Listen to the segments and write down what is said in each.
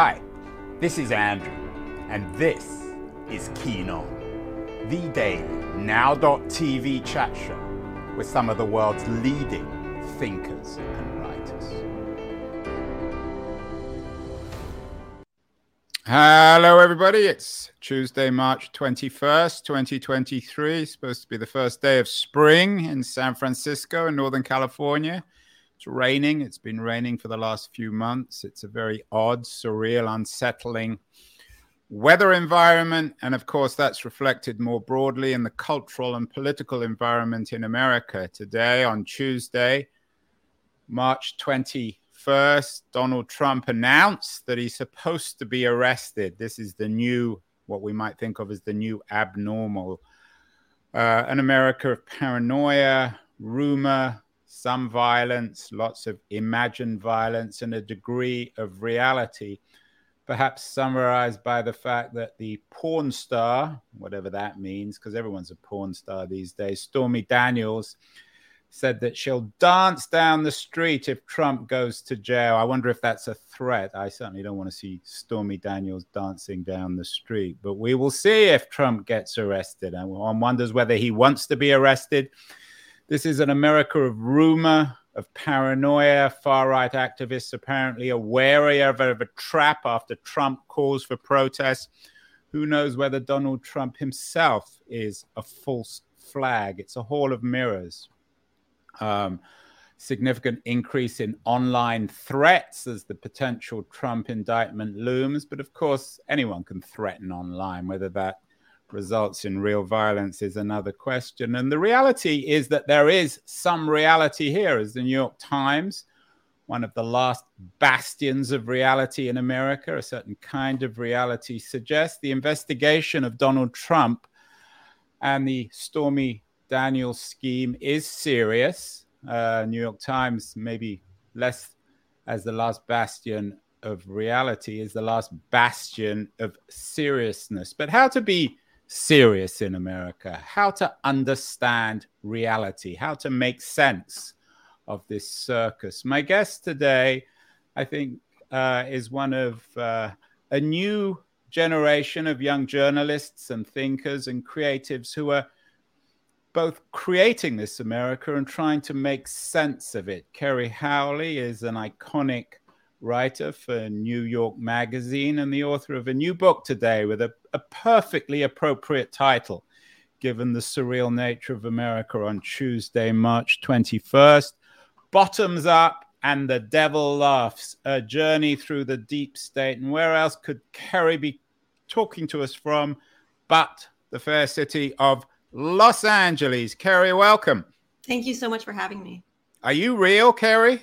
Hi, this is Andrew, and this is Keen On, the daily now.tv chat show with some of the world's leading thinkers and writers. Hello, everybody. It's Tuesday, March 21st, 2023. supposed to be the first day of spring in San Francisco in Northern California. It's raining. It's been raining for the last few months. It's a very odd, surreal, unsettling weather environment. And of course, that's reflected more broadly in the cultural and political environment in America. Today, on Tuesday, March 21st, Donald Trump announced that he's supposed to be arrested. This is the new, what we might think of as the new abnormal. Uh, an America of paranoia, rumor, some violence, lots of imagined violence, and a degree of reality, perhaps summarized by the fact that the porn star, whatever that means, because everyone's a porn star these days, Stormy Daniels, said that she'll dance down the street if Trump goes to jail. I wonder if that's a threat. I certainly don't want to see Stormy Daniels dancing down the street, but we will see if Trump gets arrested. And one wonders whether he wants to be arrested this is an America of rumor, of paranoia. Far right activists apparently are wary of, of a trap after Trump calls for protests. Who knows whether Donald Trump himself is a false flag? It's a hall of mirrors. Um, significant increase in online threats as the potential Trump indictment looms. But of course, anyone can threaten online, whether that results in real violence is another question. And the reality is that there is some reality here, as the New York Times, one of the last bastions of reality in America, a certain kind of reality suggests. The investigation of Donald Trump and the Stormy Daniels scheme is serious. Uh, New York Times, maybe less as the last bastion of reality, is the last bastion of seriousness. But how to be serious in America, how to understand reality, how to make sense of this circus. My guest today, I think, uh, is one of uh, a new generation of young journalists and thinkers and creatives who are both creating this America and trying to make sense of it. Kerry Howley is an iconic writer for New York Magazine and the author of a new book today with a, a perfectly appropriate title, given the surreal nature of America on Tuesday, March 21st. Bottoms Up and the Devil Laughs, a journey through the deep state. And where else could Kerry be talking to us from but the fair city of Los Angeles? Kerry, welcome. Thank you so much for having me. Are you real, Kerry?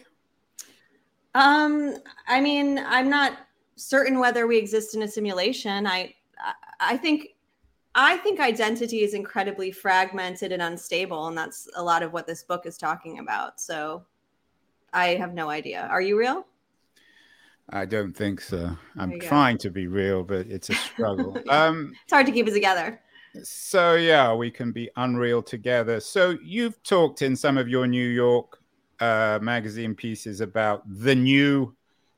Um, I mean, I'm not certain whether we exist in a simulation. I, I think, I think identity is incredibly fragmented and unstable, and that's a lot of what this book is talking about. So, I have no idea. Are you real? I don't think so. I'm trying to be real, but it's a struggle. um, it's hard to keep it together. So yeah, we can be unreal together. So you've talked in some of your New York uh, magazine pieces about the new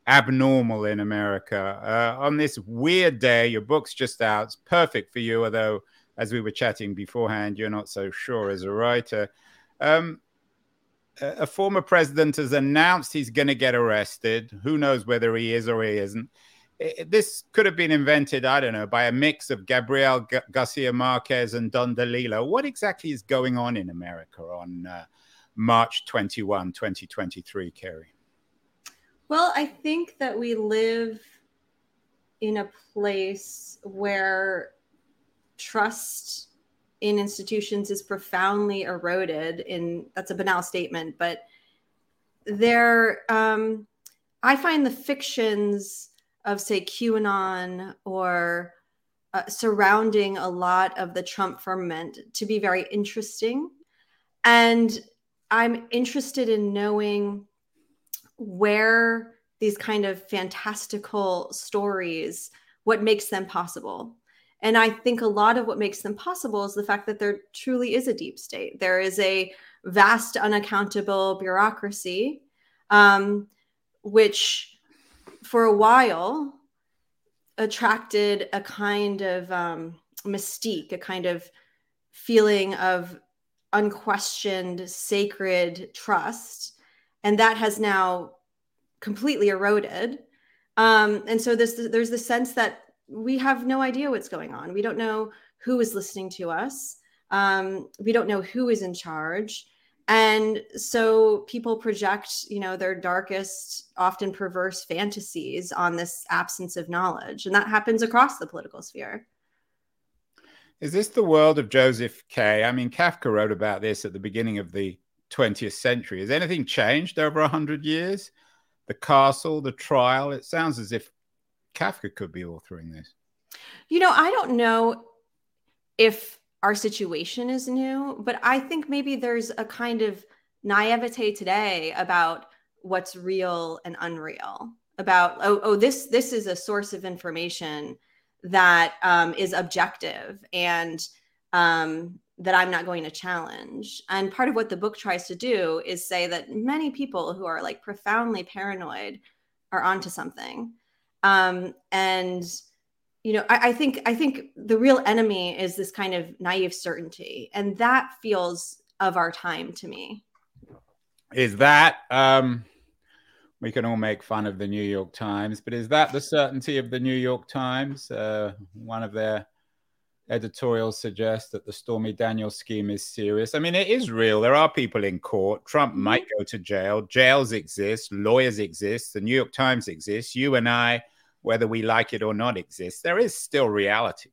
abnormal in America. Uh, on this weird day, your book's just out. It's perfect for you, although, as we were chatting beforehand, you're not so sure as a writer. Um, a former president has announced he's going to get arrested. Who knows whether he is or he isn't? this could have been invented, I don't know, by a mix of Gabriel G- Garcia Marquez and Don DeLillo. What exactly is going on in America on uh, March 21, 2023, Kerry? Well, I think that we live in a place where trust in institutions is profoundly eroded in that's a banal statement but there um i find the fictions of say qanon or uh, surrounding a lot of the trump ferment to be very interesting and I'm interested in knowing where these kind of fantastical stories, what makes them possible. And I think a lot of what makes them possible is the fact that there truly is a deep state. There is a vast, unaccountable bureaucracy, um, which for a while attracted a kind of um, mystique, a kind of feeling of unquestioned sacred trust. And that has now completely eroded. Um, and so this, there's the sense that we have no idea what's going on. We don't know who is listening to us. Um, we don't know who is in charge. And so people project, you know, their darkest, often perverse fantasies on this absence of knowledge. And that happens across the political sphere. Is this the world of Joseph K? I mean, Kafka wrote about this at the beginning of the 20th century. Has anything changed over 100 years? The castle, the trial, it sounds as if Kafka could be authoring this. You know, I don't know if our situation is new, but I think maybe there's a kind of naivete today about what's real and unreal about oh, oh this this is a source of information that um, is objective and um, that I'm not going to challenge. And part of what the book tries to do is say that many people who are like profoundly paranoid are onto something. Um, and you know, I, I think I think the real enemy is this kind of naive certainty, and that feels of our time to me. Is that um we can all make fun of the New York Times, but is that the certainty of the New York Times? Uh, one of their editorials suggests that the Stormy Daniels scheme is serious. I mean, it is real. There are people in court. Trump mm-hmm. might go to jail. Jails exist. Lawyers exist. The New York Times exists. You and I, whether we like it or not, exist. There is still reality.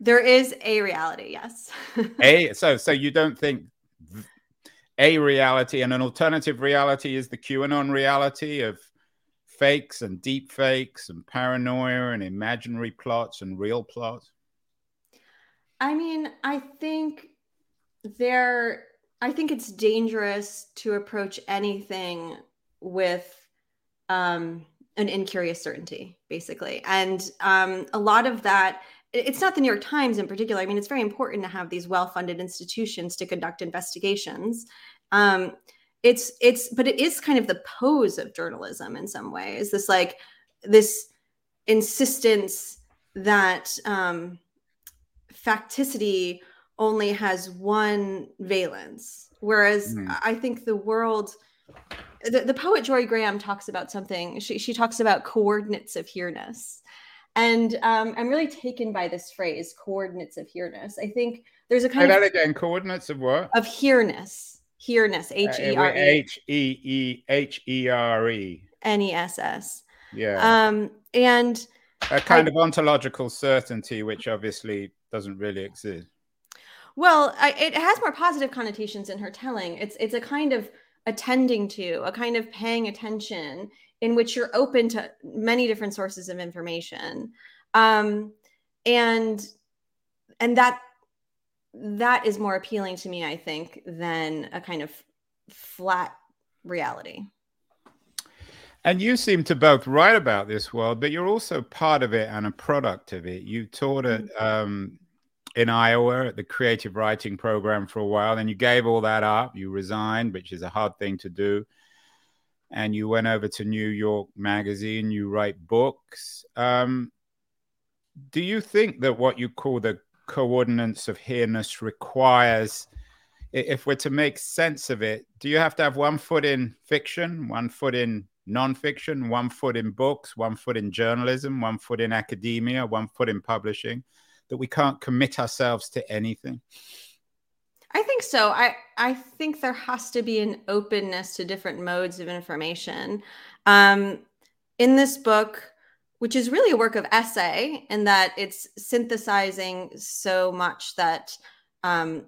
There is a reality, yes. a so so you don't think a reality and an alternative reality is the QAnon reality of fakes and deep fakes and paranoia and imaginary plots and real plots? I mean, I think there I think it's dangerous to approach anything with um an incurious certainty, basically. And um, a lot of that it's not the New York Times in particular. I mean, it's very important to have these well-funded institutions to conduct investigations. Um, it's it's but it is kind of the pose of journalism in some ways. This like this insistence that um, facticity only has one valence, whereas mm. I think the world. The, the poet Jorie Graham talks about something. She, she talks about coordinates of here-ness and um, I'm really taken by this phrase, coordinates of here-ness. I think there's a kind Say of that again, coordinates of what? Of here-ness. Here-ness. Uh, H E R E. H E E H E R E. N E S S. Yeah. Um, and a kind I, of ontological certainty, which obviously doesn't really exist. Well, I, it has more positive connotations in her telling. It's it's a kind of attending to, a kind of paying attention in which you're open to many different sources of information um, and and that that is more appealing to me i think than a kind of flat reality. And you seem to both write about this world but you're also part of it and a product of it. You taught it mm-hmm. um, in iowa at the creative writing program for a while and you gave all that up. You resigned which is a hard thing to do. And you went over to New York Magazine, you write books. Um, do you think that what you call the coordinates of here-ness requires, if we're to make sense of it, do you have to have one foot in fiction, one foot in nonfiction, one foot in books, one foot in journalism, one foot in academia, one foot in publishing, that we can't commit ourselves to anything? I think so. I I think there has to be an openness to different modes of information. Um, in this book, which is really a work of essay, in that it's synthesizing so much that um,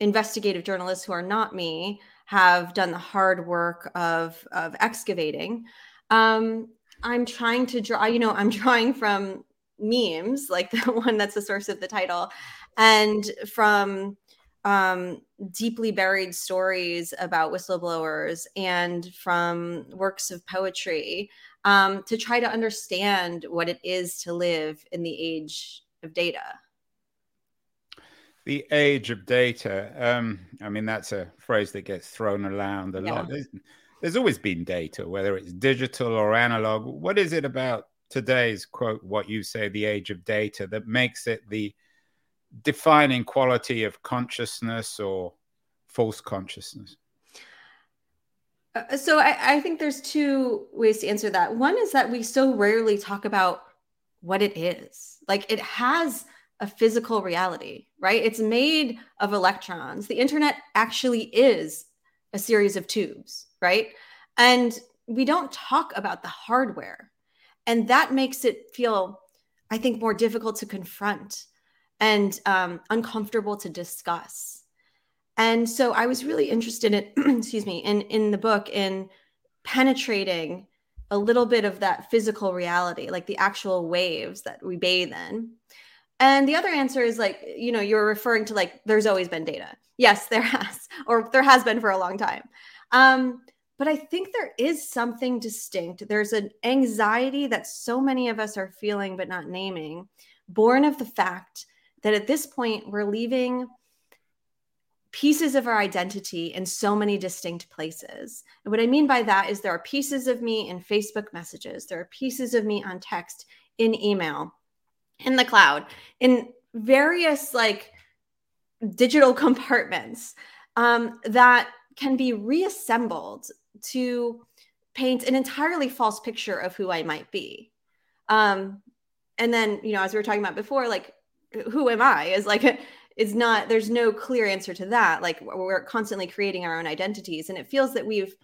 investigative journalists who are not me have done the hard work of of excavating. Um, I'm trying to draw. You know, I'm drawing from memes, like the one that's the source of the title, and from um, deeply buried stories about whistleblowers and from works of poetry um, to try to understand what it is to live in the age of data. The age of data. Um, I mean, that's a phrase that gets thrown around a yeah. lot. There's, there's always been data, whether it's digital or analog. What is it about today's quote what you say the age of data that makes it the defining quality of consciousness or false consciousness? Uh, so I, I, think there's two ways to answer that. One is that we so rarely talk about what it is. Like it has a physical reality, right? It's made of electrons. The internet actually is a series of tubes, right? And we don't talk about the hardware. And that makes it feel, I think, more difficult to confront and um, uncomfortable to discuss. And so I was really interested in, excuse me, in in the book in penetrating a little bit of that physical reality, like the actual waves that we bathe in. And the other answer is like, you know, you're referring to like there's always been data. Yes, there has, or there has been for a long time. Um, but I think there is something distinct. There's an anxiety that so many of us are feeling but not naming, born of the fact that at this point we're leaving pieces of our identity in so many distinct places. And what I mean by that is there are pieces of me in Facebook messages, there are pieces of me on text, in email, in the cloud, in various like digital compartments um, that can be reassembled to paint an entirely false picture of who I might be. Um, and then, you know, as we were talking about before, like, who am I is like is not there's no clear answer to that. Like we're constantly creating our own identities and it feels that we've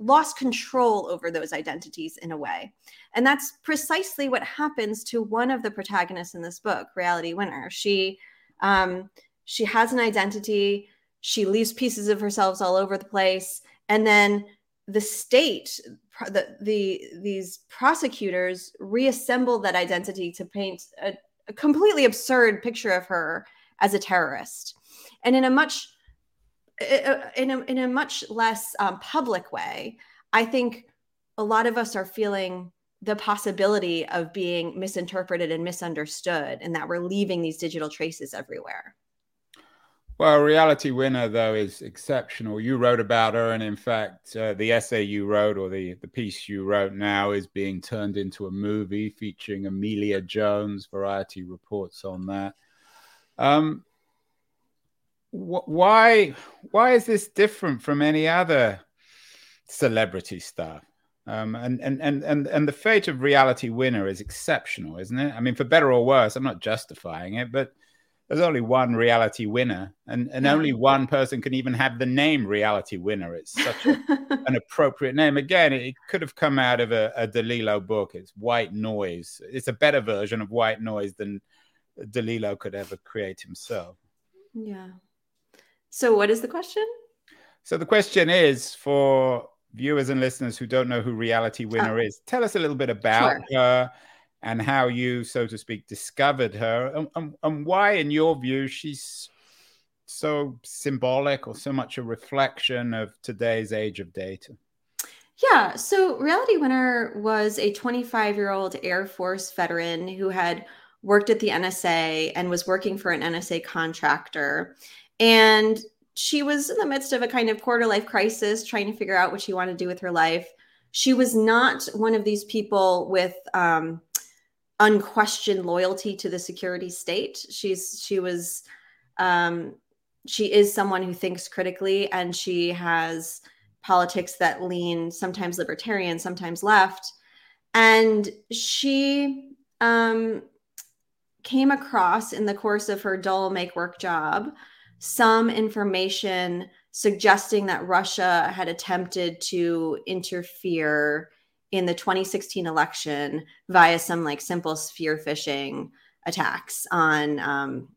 lost control over those identities in a way. And that's precisely what happens to one of the protagonists in this book reality winner. She um she has an identity she leaves pieces of herself all over the place and then the state the, the these prosecutors reassemble that identity to paint a, a completely absurd picture of her as a terrorist and in a much in a, in a much less um, public way i think a lot of us are feeling the possibility of being misinterpreted and misunderstood and that we're leaving these digital traces everywhere well, Reality Winner, though, is exceptional. You wrote about her, and in fact, uh, the essay you wrote or the, the piece you wrote now is being turned into a movie featuring Emilia Jones. Variety reports on that. Um, wh- why why is this different from any other celebrity stuff? Um, and, and and and and the fate of Reality Winner is exceptional, isn't it? I mean, for better or worse, I'm not justifying it, but there's only one reality winner and, and yeah. only one person can even have the name reality winner it's such a, an appropriate name again it, could have come out of a, a DeLillo book it's white noise it's a better version of white noise than DeLillo could ever create himself yeah so what is the question so the question is for viewers and listeners who don't know who reality oh. winner oh. is tell us a little bit about sure. her and how you, so to speak, discovered her, and, and, and why, in your view, she's so symbolic or so much a reflection of today's age of data. Yeah. So, Reality Winner was a 25 year old Air Force veteran who had worked at the NSA and was working for an NSA contractor. And she was in the midst of a kind of quarter life crisis, trying to figure out what she wanted to do with her life. She was not one of these people with um, unquestioned loyalty to the security state. She's she was um, she is someone who thinks critically and she has politics that lean sometimes libertarian, sometimes left. And she um, came across in the course of her dull make work job some information suggesting that Russia had attempted to interfere in the 2016 election via some like simple spear phishing attacks on um,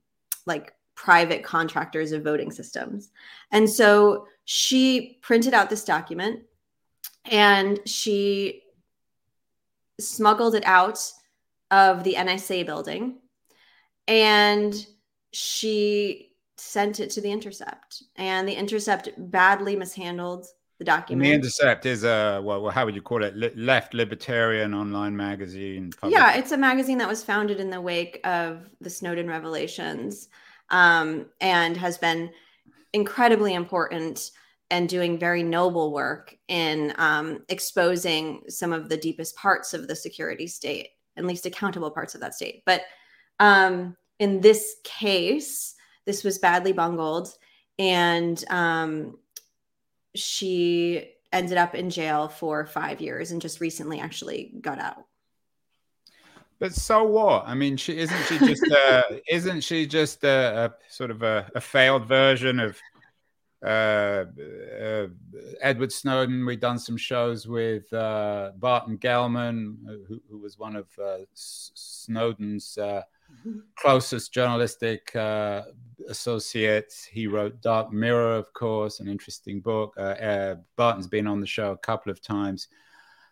like private contractors of voting systems. And so she printed out this document and she smuggled it out of the NSA building and she sent it to the Intercept. And the Intercept badly mishandled the document. The Intercept is a well, how would you call it? left libertarian online magazine. Public. Yeah, it's a magazine that was founded in the wake of the Snowden revelations, um, and has been incredibly important and doing very noble work in um, exposing some of the deepest parts of the security state and least accountable parts of that state. But um, in this case, this was badly bungled, and um, she ended up in jail for five years and just recently actually got out. But so what? I mean, she isn't she just uh, isn't she just a, a sort of a, a, failed version of uh, uh, Edward Snowden? We've done some shows with uh, Barton Gellman, who, who, was one of uh, Snowden's uh, closest journalistic uh, associates. He wrote Dark Mirror, of course, an interesting book. Barton's been on the show a couple of times.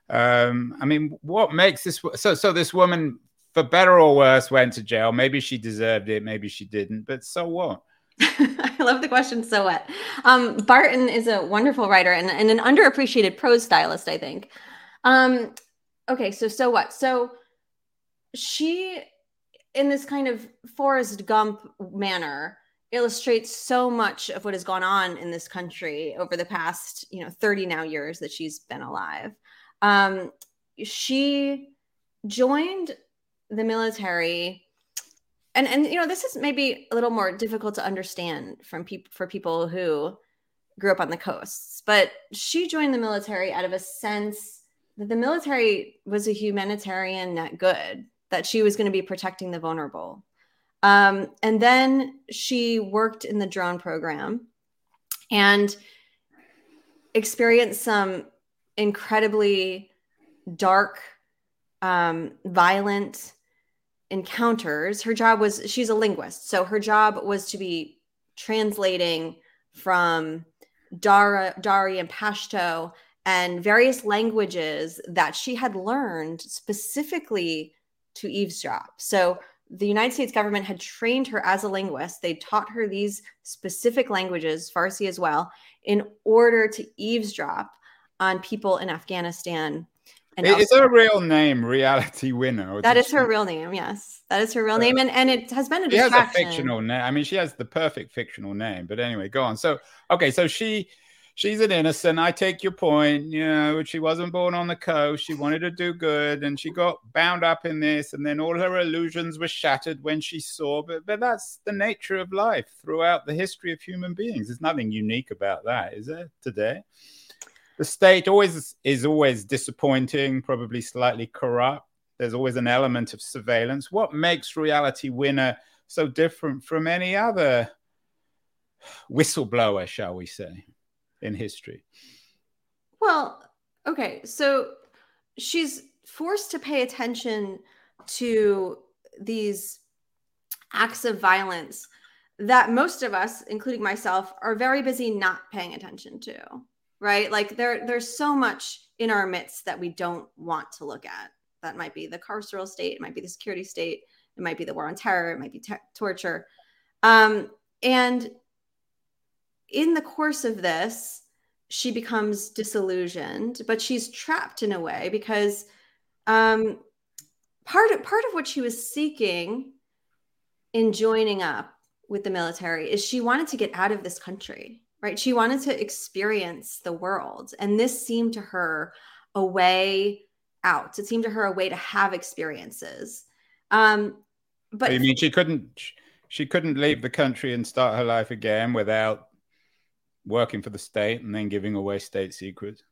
Um, I mean, what makes this so? So this woman, for better or worse, went to jail. Maybe she deserved it. Maybe she didn't. But so what? I love the question. So what? Um, Barton is a wonderful writer and, and an underappreciated prose stylist, I think. Um, okay, so so what? So she, in this kind of Forrest Gump manner, illustrates so much of what has gone on in this country over the past, you know, 30 now years that she's been alive. Um, she joined the military and and you know this is maybe a little more difficult to understand from people for people who grew up on the coasts but she joined the military out of a sense that the military was a humanitarian net good that she was going to be protecting the vulnerable um, and then she worked in the drone program and experienced some incredibly dark, um, violent encounters. Her job was she's a linguist, so her job was to be translating from Dara, Dari, and Pashto and various languages that she had learned specifically to eavesdrop. So the United States government had trained her as a linguist. They taught her these specific languages, Farsi as well, in order to eavesdrop on people in Afghanistan. And is her real name Reality Winner? That is her real name. Yes, that is her real name, and and it has been a she has a fictional name. I mean, she has the perfect fictional name. But anyway, go on. So okay, so she she's an innocent. I take your point. You know, she wasn't born on the coast. She wanted to do good, and she got bound up in this, and then all her illusions were shattered when she saw. But but that's the nature of life throughout the history of human beings. There's nothing unique about that, is there? Today the state always is always disappointing, probably slightly corrupt. There's always an element of surveillance. What makes Reality Winner so different from any other whistleblower, shall we say, in history? Well, okay, so she's forced to pay attention to these acts of violence that most of us, including myself, are very busy not paying attention to right? Like there, there's so much in our midst that we don't want to look at. That might be the carceral state, it might be the security state, it might be the war on terror, it might be te- torture. Um, and in the course of this, she becomes disillusioned, but she's trapped in a way because um, part of part of what she was seeking in joining up with the military is she wanted to get out of this country right? She wanted to experience the world. And this seemed to her a way out. It seemed to her a way to have experiences. Um, but you mean she couldn't she couldn't leave the country and start her life again without working for the state and then giving away state secrets?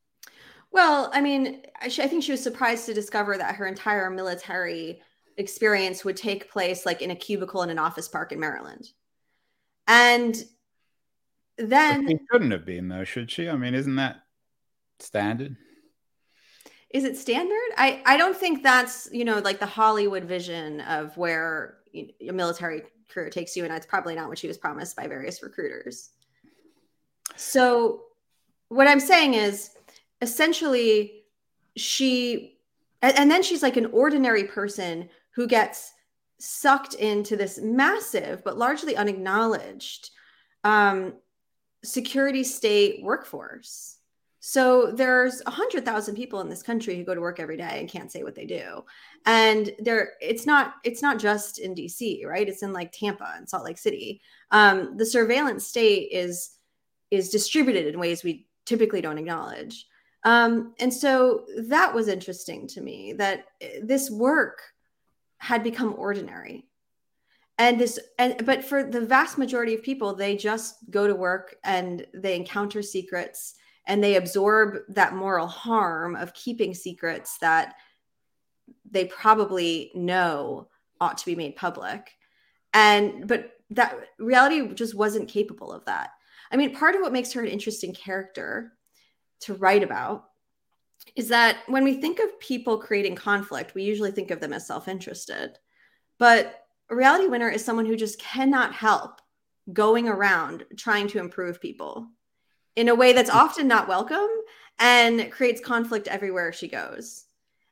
Well, I mean, I, I think she was surprised to discover that her entire military experience would take place like in a cubicle in an office park in Maryland. And then she couldn't have been though, should she? I mean, isn't that standard? Is it standard? I I don't think that's you know like the Hollywood vision of where a military career takes you, and that's probably not what she was promised by various recruiters. So, what I'm saying is, essentially, she and, then she's like an ordinary person who gets sucked into this massive but largely unacknowledged um, security state workforce. So there's a hundred thousand people in this country who go to work every day and can't say what they do. And there, it's not, it's not just in DC, right? It's in like Tampa and Salt Lake City. Um, the surveillance state is is distributed in ways we typically don't acknowledge. Um, and so that was interesting to me that this work had become ordinary. And this and but for the vast majority of people they just go to work and they encounter secrets and they absorb that moral harm of keeping secrets that they probably know ought to be made public. And but that reality just wasn't capable of that i mean part of what makes her an interesting character to write about is that when we think of people creating conflict we usually think of them as self-interested but a reality winner is someone who just cannot help going around trying to improve people in a way that's hmm. often not welcome and creates conflict everywhere she goes.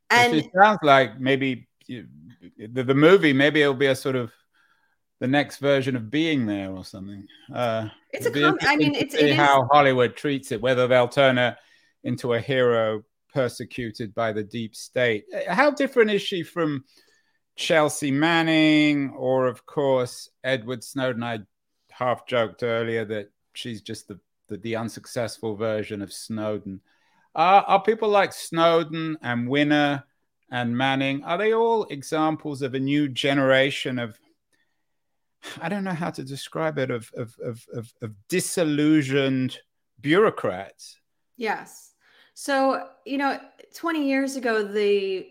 And it sounds like maybe the, the movie, maybe it'll be a sort of the next version of being there or something. Uh, it's a com- I mean, it's it how Hollywood treats it, whether they'll turn her into a hero persecuted by the deep state. How different is she from Chelsea Manning, or of course Edward Snowden. I half joked earlier that she's just the the, the unsuccessful version of Snowden. Uh, are people like Snowden and Winner and Manning are they all examples of a new generation of I don't know how to describe it of of of, of, of disillusioned bureaucrats? Yes. So, you know, 20 years ago, the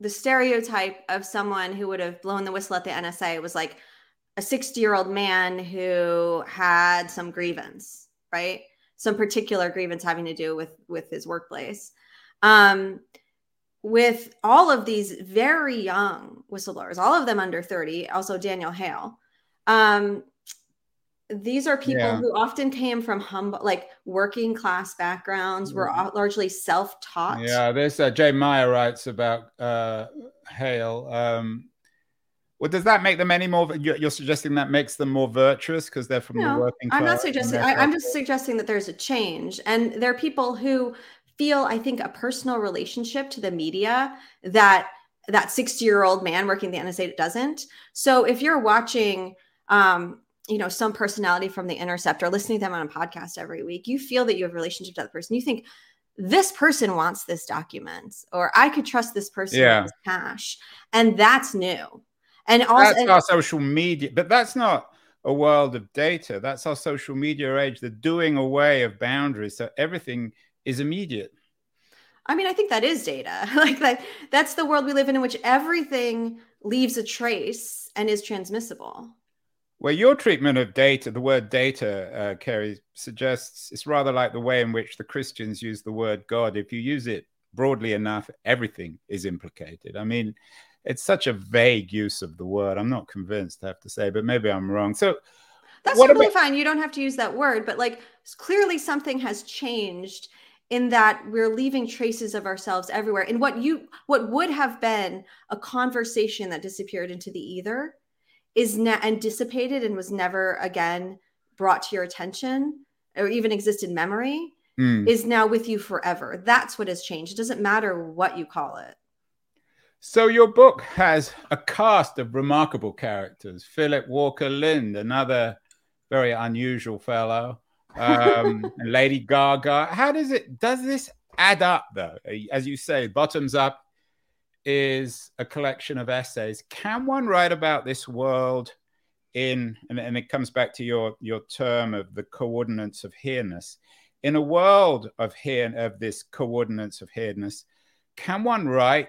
the stereotype of someone who would have blown the whistle at the NSA was like a 60 year old man who had some grievance, right? Some particular grievance having to do with with his workplace. Um, with all of these very young whistleblowers, all of them under 30, also Daniel Hale. Um, these are people yeah. who often came from humble like working class backgrounds were mm-hmm. largely self-taught yeah this uh, jay meyer writes about uh hale um well does that make them any more you're suggesting that makes them more virtuous because they're from no, the working class i'm not suggesting I, i'm just suggesting that there's a change and there are people who feel i think a personal relationship to the media that that 60 year old man working the nsa doesn't. So if you're watching um you know some personality from the intercept or listening to them on a podcast every week you feel that you have a relationship to that person. You think this person wants this document or i could trust this person yeah. with cash. And that's new. And also that's our social media but that's not a world of data. That's our social media age the doing away of boundaries. So everything is immediate i mean i think that is data like that that's the world we live in in which everything leaves a trace and is transmissible well, your treatment of data, the word data, uh, Kerry, suggests it's rather like the way in which the Christians use the word God. If you use it broadly enough, everything is implicated. I mean, it's such a vague use of the word. I'm not convinced, I have to say, but maybe I'm wrong. So that's totally about- fine. You don't have to use that word, but like clearly something has changed in that we're leaving traces of ourselves everywhere. And what you what would have been a conversation that disappeared into the ether is now and dissipated and was never again brought to your attention or even exist in memory mm. is now with you forever. That's what has changed. It doesn't matter what you call it. So your book has a cast of remarkable characters. Philip Walker Lind, another very unusual fellow, um, Lady Gaga. How does it? Does this add up though? As you say, bottoms up is a collection of essays. Can one write about this world in, and, and it comes back to your, your term of the coordinates of here-ness. In a world of here, of this coordinates of here-ness, can one write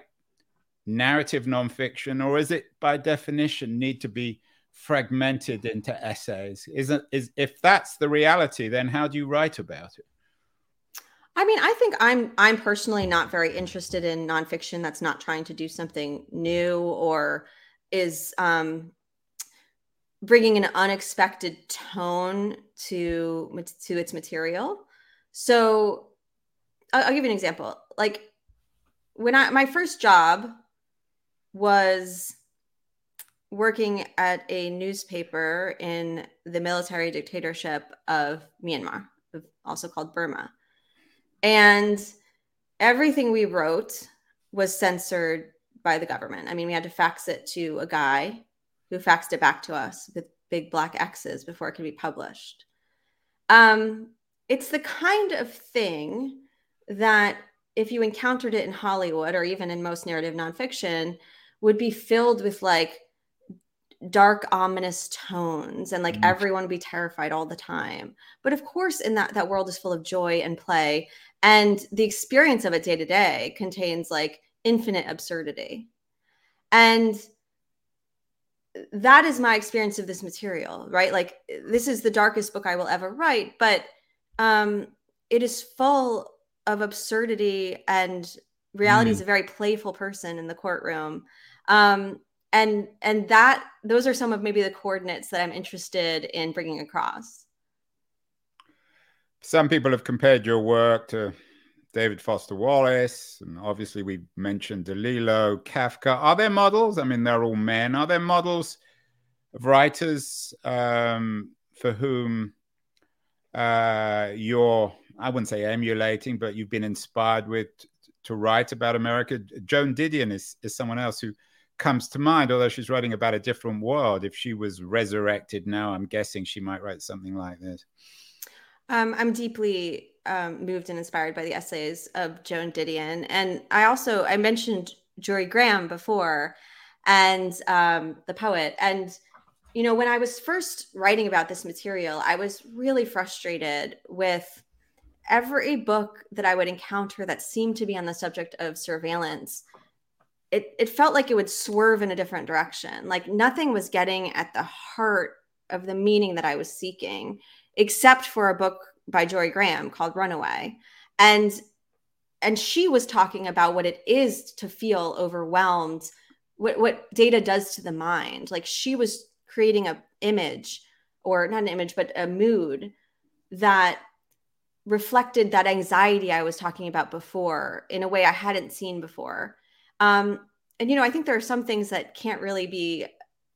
narrative nonfiction, or is it by definition need to be fragmented into essays? Isn't is if that's the reality, then how do you write about it? I mean, I think I'm I'm personally not very interested in nonfiction that's not trying to do something new or is um, bringing an unexpected tone to to its material. So, I'll, I'll give you an example. Like when I my first job was working at a newspaper in the military dictatorship of Myanmar, also called Burma and everything we wrote was censored by the government. I mean, we had to fax it to a guy who faxed it back to us with big black X's before it could be published. Um, it's the kind of thing that if you encountered it in Hollywood or even in most narrative nonfiction, would be filled with like dark ominous tones and like mm. everyone would be terrified all the time but of course in that that world is full of joy and play and the experience of it day to day contains like infinite absurdity and that is my experience of this material right like this is the darkest book i will ever write but um it is full of absurdity and reality mm. is a very playful person in the courtroom um and and that those are some of maybe the coordinates that i'm interested in bringing across. Some people have compared your work to david foster wallace and obviously we mentioned delillo kafka. Are there models? I mean they're all men. Are there models of writers um, for whom uh, you're i wouldn't say emulating but you've been inspired with to write about america? Joan didion is, is someone else who comes to mind, although she's writing about a different world. If she was resurrected now, I'm guessing she might write something like this. Um, I'm deeply um, moved and inspired by the essays of Joan Didion, and I also I mentioned Jorie Graham before, and um, the poet. And you know, when I was first writing about this material, I was really frustrated with every book that I would encounter that seemed to be on the subject of surveillance it, it felt like it would swerve in a different direction. Like nothing was getting at the heart of the meaning that I was seeking, except for a book by Jorie Graham called Runaway. And and she was talking about what it is to feel overwhelmed, what, what data does to the mind. Like she was creating a image or not an image, but a mood that reflected that anxiety I was talking about before in a way I hadn't seen before. Um, and you know, I think there are some things that can't really be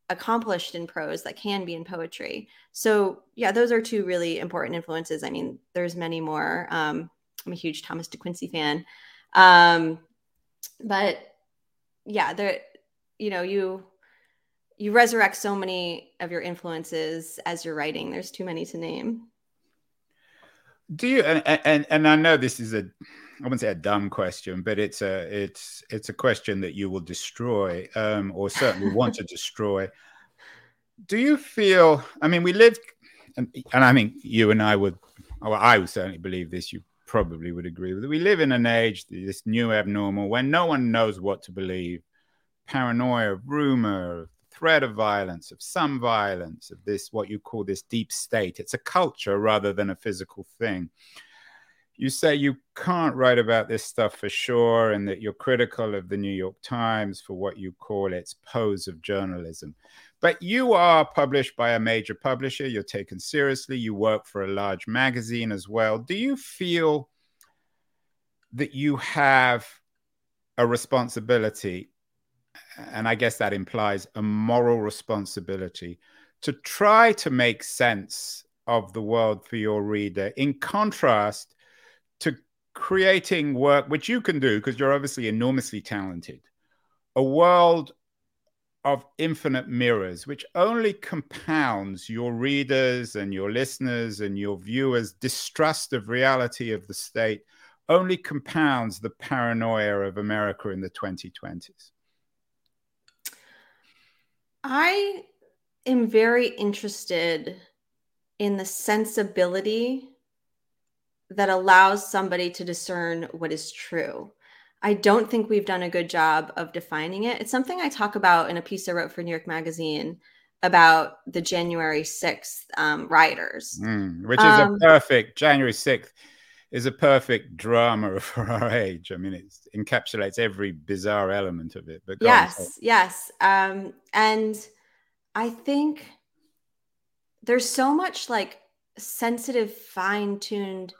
accomplished in prose that can be in poetry. So yeah, those are two really important influences. I mean, there's many more. Um, I'm a huge Thomas De Quincey fan. Um, but yeah, there, you know, you you resurrect so many of your influences as you're writing. There's too many to name. Do you and and, and I know this is a I wouldn't say a dumb question, but it's a it's it's a question that you will destroy, um, or certainly want to destroy. Do you feel? I mean, we live, and, and I mean, you and I would, well, I would certainly believe this. You probably would agree with it. We live in an age, this new abnormal, when no one knows what to believe. Paranoia, rumor, threat of violence, of some violence, of this what you call this deep state. It's a culture rather than a physical thing you say you can't write about this stuff for sure and that you're critical of the New York Times for what you call its pose of journalism. But you are published by a major publisher, you're taken seriously, you work for a large magazine as well. Do you feel that you have a responsibility, and I guess that implies a moral responsibility, to try to make sense of the world for your reader in contrast to creating work, which you can do because you're obviously enormously talented, a world of infinite mirrors, which only compounds your readers and your listeners and your viewers' distrust of reality of the state, only compounds the paranoia of America in the 2020s. I am very interested in the sensibility that allows somebody to discern what is true. I don't think we've done a good job of defining it. It's something I talk about in a piece I wrote for New York Magazine about the January 6th um, rioters. Mm, which is um, a perfect, January 6th is a perfect drama for our age. I mean, it encapsulates every bizarre element of it. But yes, yes. Um, and I think there's so much like sensitive, fine tuned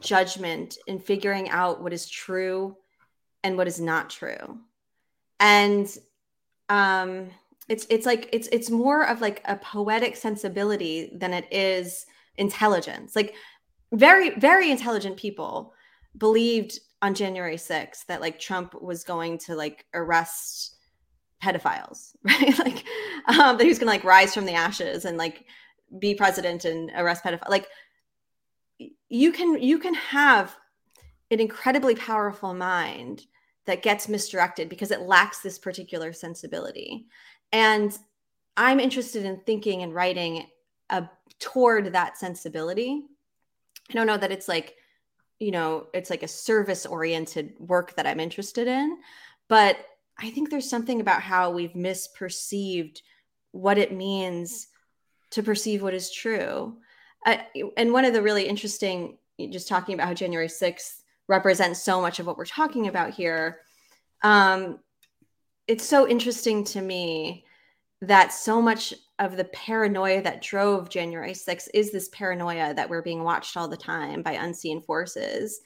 judgment in figuring out what is true and what is not true. And um it's it's like it's it's more of like a poetic sensibility than it is intelligence. Like very very intelligent people believed on January 6th that like Trump was going to like arrest pedophiles, right? like um that he was going to like rise from the ashes and like be president and arrest pedophiles. Like you can you can have an incredibly powerful mind that gets misdirected because it lacks this particular sensibility. And I'm interested in thinking and writing uh, toward that sensibility. I don't know that it's like, you know, it's like a service oriented work that I'm interested in, but I think there's something about how we've misperceived what it means to perceive what is true. Uh, and one of the really interesting, just talking about how January 6th represents so much of what we're talking about here. Um, it's so interesting to me that so much of the paranoia that drove January 6th is this paranoia that we're being watched all the time by unseen forces.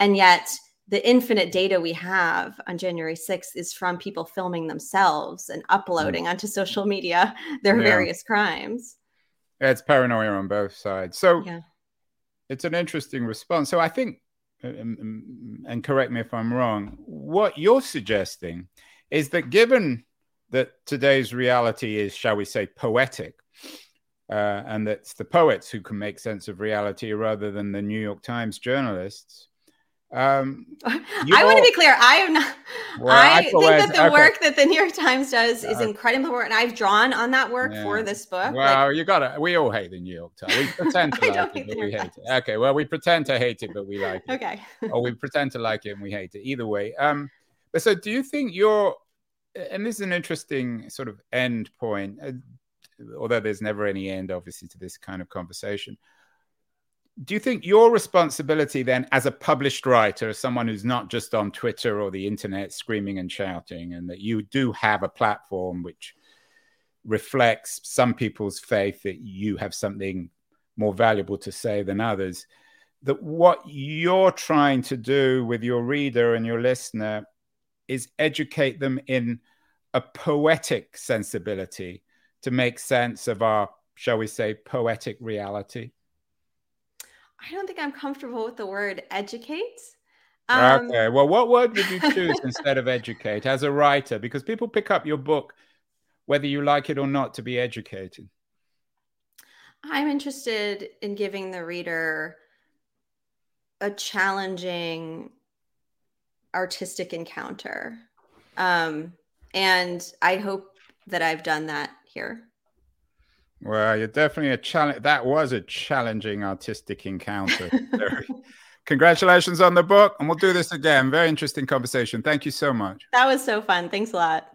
And yet, the infinite data we have on January 6th is from people filming themselves and uploading onto social media their yeah. various crimes. It's paranoia on both sides. So yeah. it's an interesting response. So I think, uh, um, um, and correct me if I'm wrong, what you're suggesting is that given that today's reality is, shall we say, poetic, uh, and it's the poets who can make sense of reality rather than the New York Times journalists. Um, I want to be clear. I am not. Well, I, I think that the okay. work that the New York Times does is uh, incredible work, and I've drawn on that work yeah. for this book. Well, like, you got to. We all hate the New York Times. We pretend to like it, but we hate it. Okay. Well, we pretend to hate it, but we like it. Okay. or we pretend to like it and we hate it. Either way. Um. But so, do you think you're? And this is an interesting sort of end point, uh, although there's never any end, obviously, to this kind of conversation. Do you think your responsibility then as a published writer as someone who's not just on twitter or the internet screaming and shouting and that you do have a platform which reflects some people's faith that you have something more valuable to say than others that what you're trying to do with your reader and your listener is educate them in a poetic sensibility to make sense of our shall we say poetic reality I don't think I'm comfortable with the word educate. Um, okay. Well, what word would you choose instead of educate as a writer? Because people pick up your book, whether you like it or not, to be educated. I'm interested in giving the reader a challenging artistic encounter. Um, and I hope that I've done that here. Well, you're definitely a challenge. That was a challenging artistic encounter. Congratulations on the book, and we'll do this again. Very interesting conversation. Thank you so much. That was so fun. Thanks a lot.